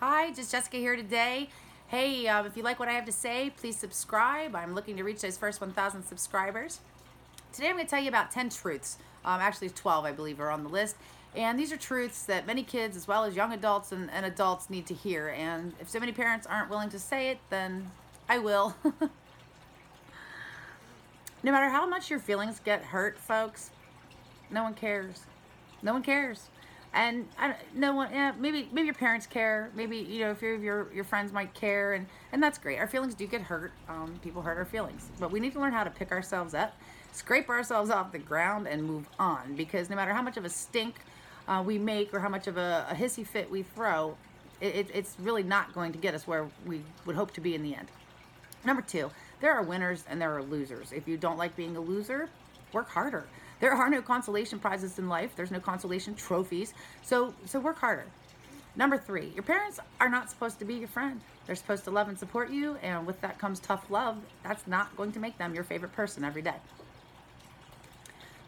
Hi, just Jessica here today. Hey, um, if you like what I have to say, please subscribe. I'm looking to reach those first 1,000 subscribers. Today I'm going to tell you about 10 truths. Um, actually, 12, I believe, are on the list. And these are truths that many kids, as well as young adults and, and adults, need to hear. And if so many parents aren't willing to say it, then I will. no matter how much your feelings get hurt, folks, no one cares. No one cares and I, no one yeah, maybe maybe your parents care. Maybe you know if your your your friends might care. And and that's great. Our feelings do get hurt. Um, people hurt our feelings. But we need to learn how to pick ourselves up scrape ourselves off the ground and move on. Because no matter how much of a stink uh, we make or how much of a, a hissy fit we throw it, it, it's really not going to get us where we would hope to be in the end. Number two there are winners and there are losers. If you don't like being a loser work harder there are no consolation prizes in life. There's no consolation trophies. So, so work harder. Number three, your parents are not supposed to be your friend. They're supposed to love and support you, and with that comes tough love. That's not going to make them your favorite person every day.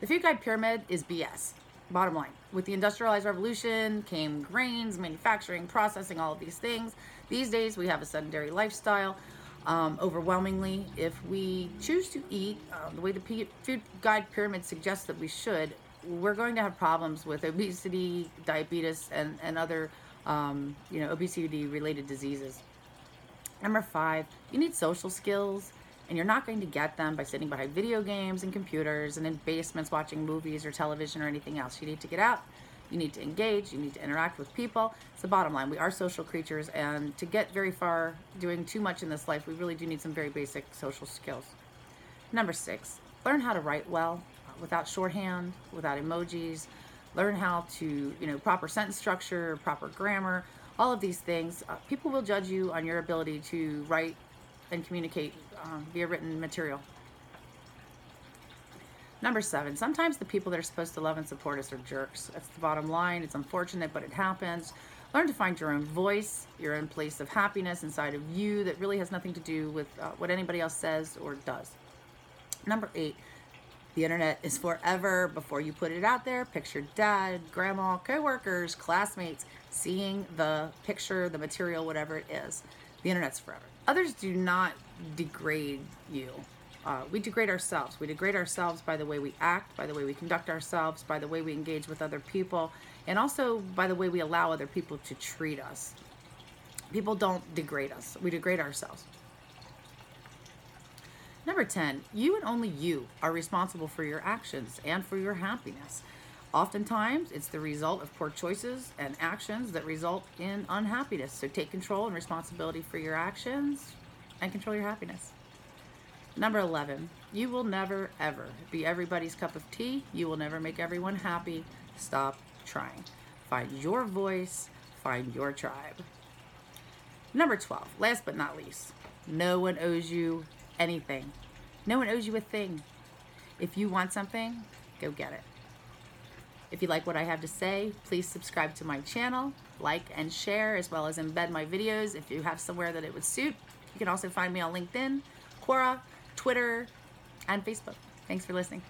The food guide pyramid is BS. Bottom line, with the industrialized revolution came grains, manufacturing, processing, all of these things. These days we have a sedentary lifestyle um, overwhelmingly. If we choose to eat uh, the way the food guide pyramid suggests that we should, we're going to have problems with obesity, diabetes, and, and other um, you know obesity related diseases. Number five, you need social skills, and you're not going to get them by sitting behind video games and computers and in basements watching movies or television or anything else. You need to get out, you need to engage, you need to interact with people. It's the bottom line. We are social creatures, and to get very far doing too much in this life, we really do need some very basic social skills. Number six, learn how to write well uh, without shorthand, without emojis. Learn how to, you know, proper sentence structure, proper grammar, all of these things. Uh, people will judge you on your ability to write and communicate um, via written material. Number seven, sometimes the people that are supposed to love and support us are jerks. That's the bottom line. It's unfortunate, but it happens. Learn to find your own voice, your own place of happiness inside of you that really has nothing to do with uh, what anybody else says or does. Number eight, the internet is forever. Before you put it out there, picture dad, grandma, coworkers, classmates seeing the picture, the material, whatever it is. The internet's forever. Others do not degrade you uh, we degrade ourselves. We degrade ourselves by the way we act, by the way we conduct ourselves, by the way we engage with other people, and also by the way we allow other people to treat us. People don't degrade us, we degrade ourselves. Number 10, you and only you are responsible for your actions and for your happiness. Oftentimes, it's the result of poor choices and actions that result in unhappiness. So take control and responsibility for your actions and control your happiness. Number 11, you will never ever be everybody's cup of tea. You will never make everyone happy. Stop trying. Find your voice, find your tribe. Number 12, last but not least, no one owes you anything. No one owes you a thing. If you want something, go get it. If you like what I have to say, please subscribe to my channel, like and share, as well as embed my videos if you have somewhere that it would suit. You can also find me on LinkedIn, Quora, Twitter, and Facebook. Thanks for listening.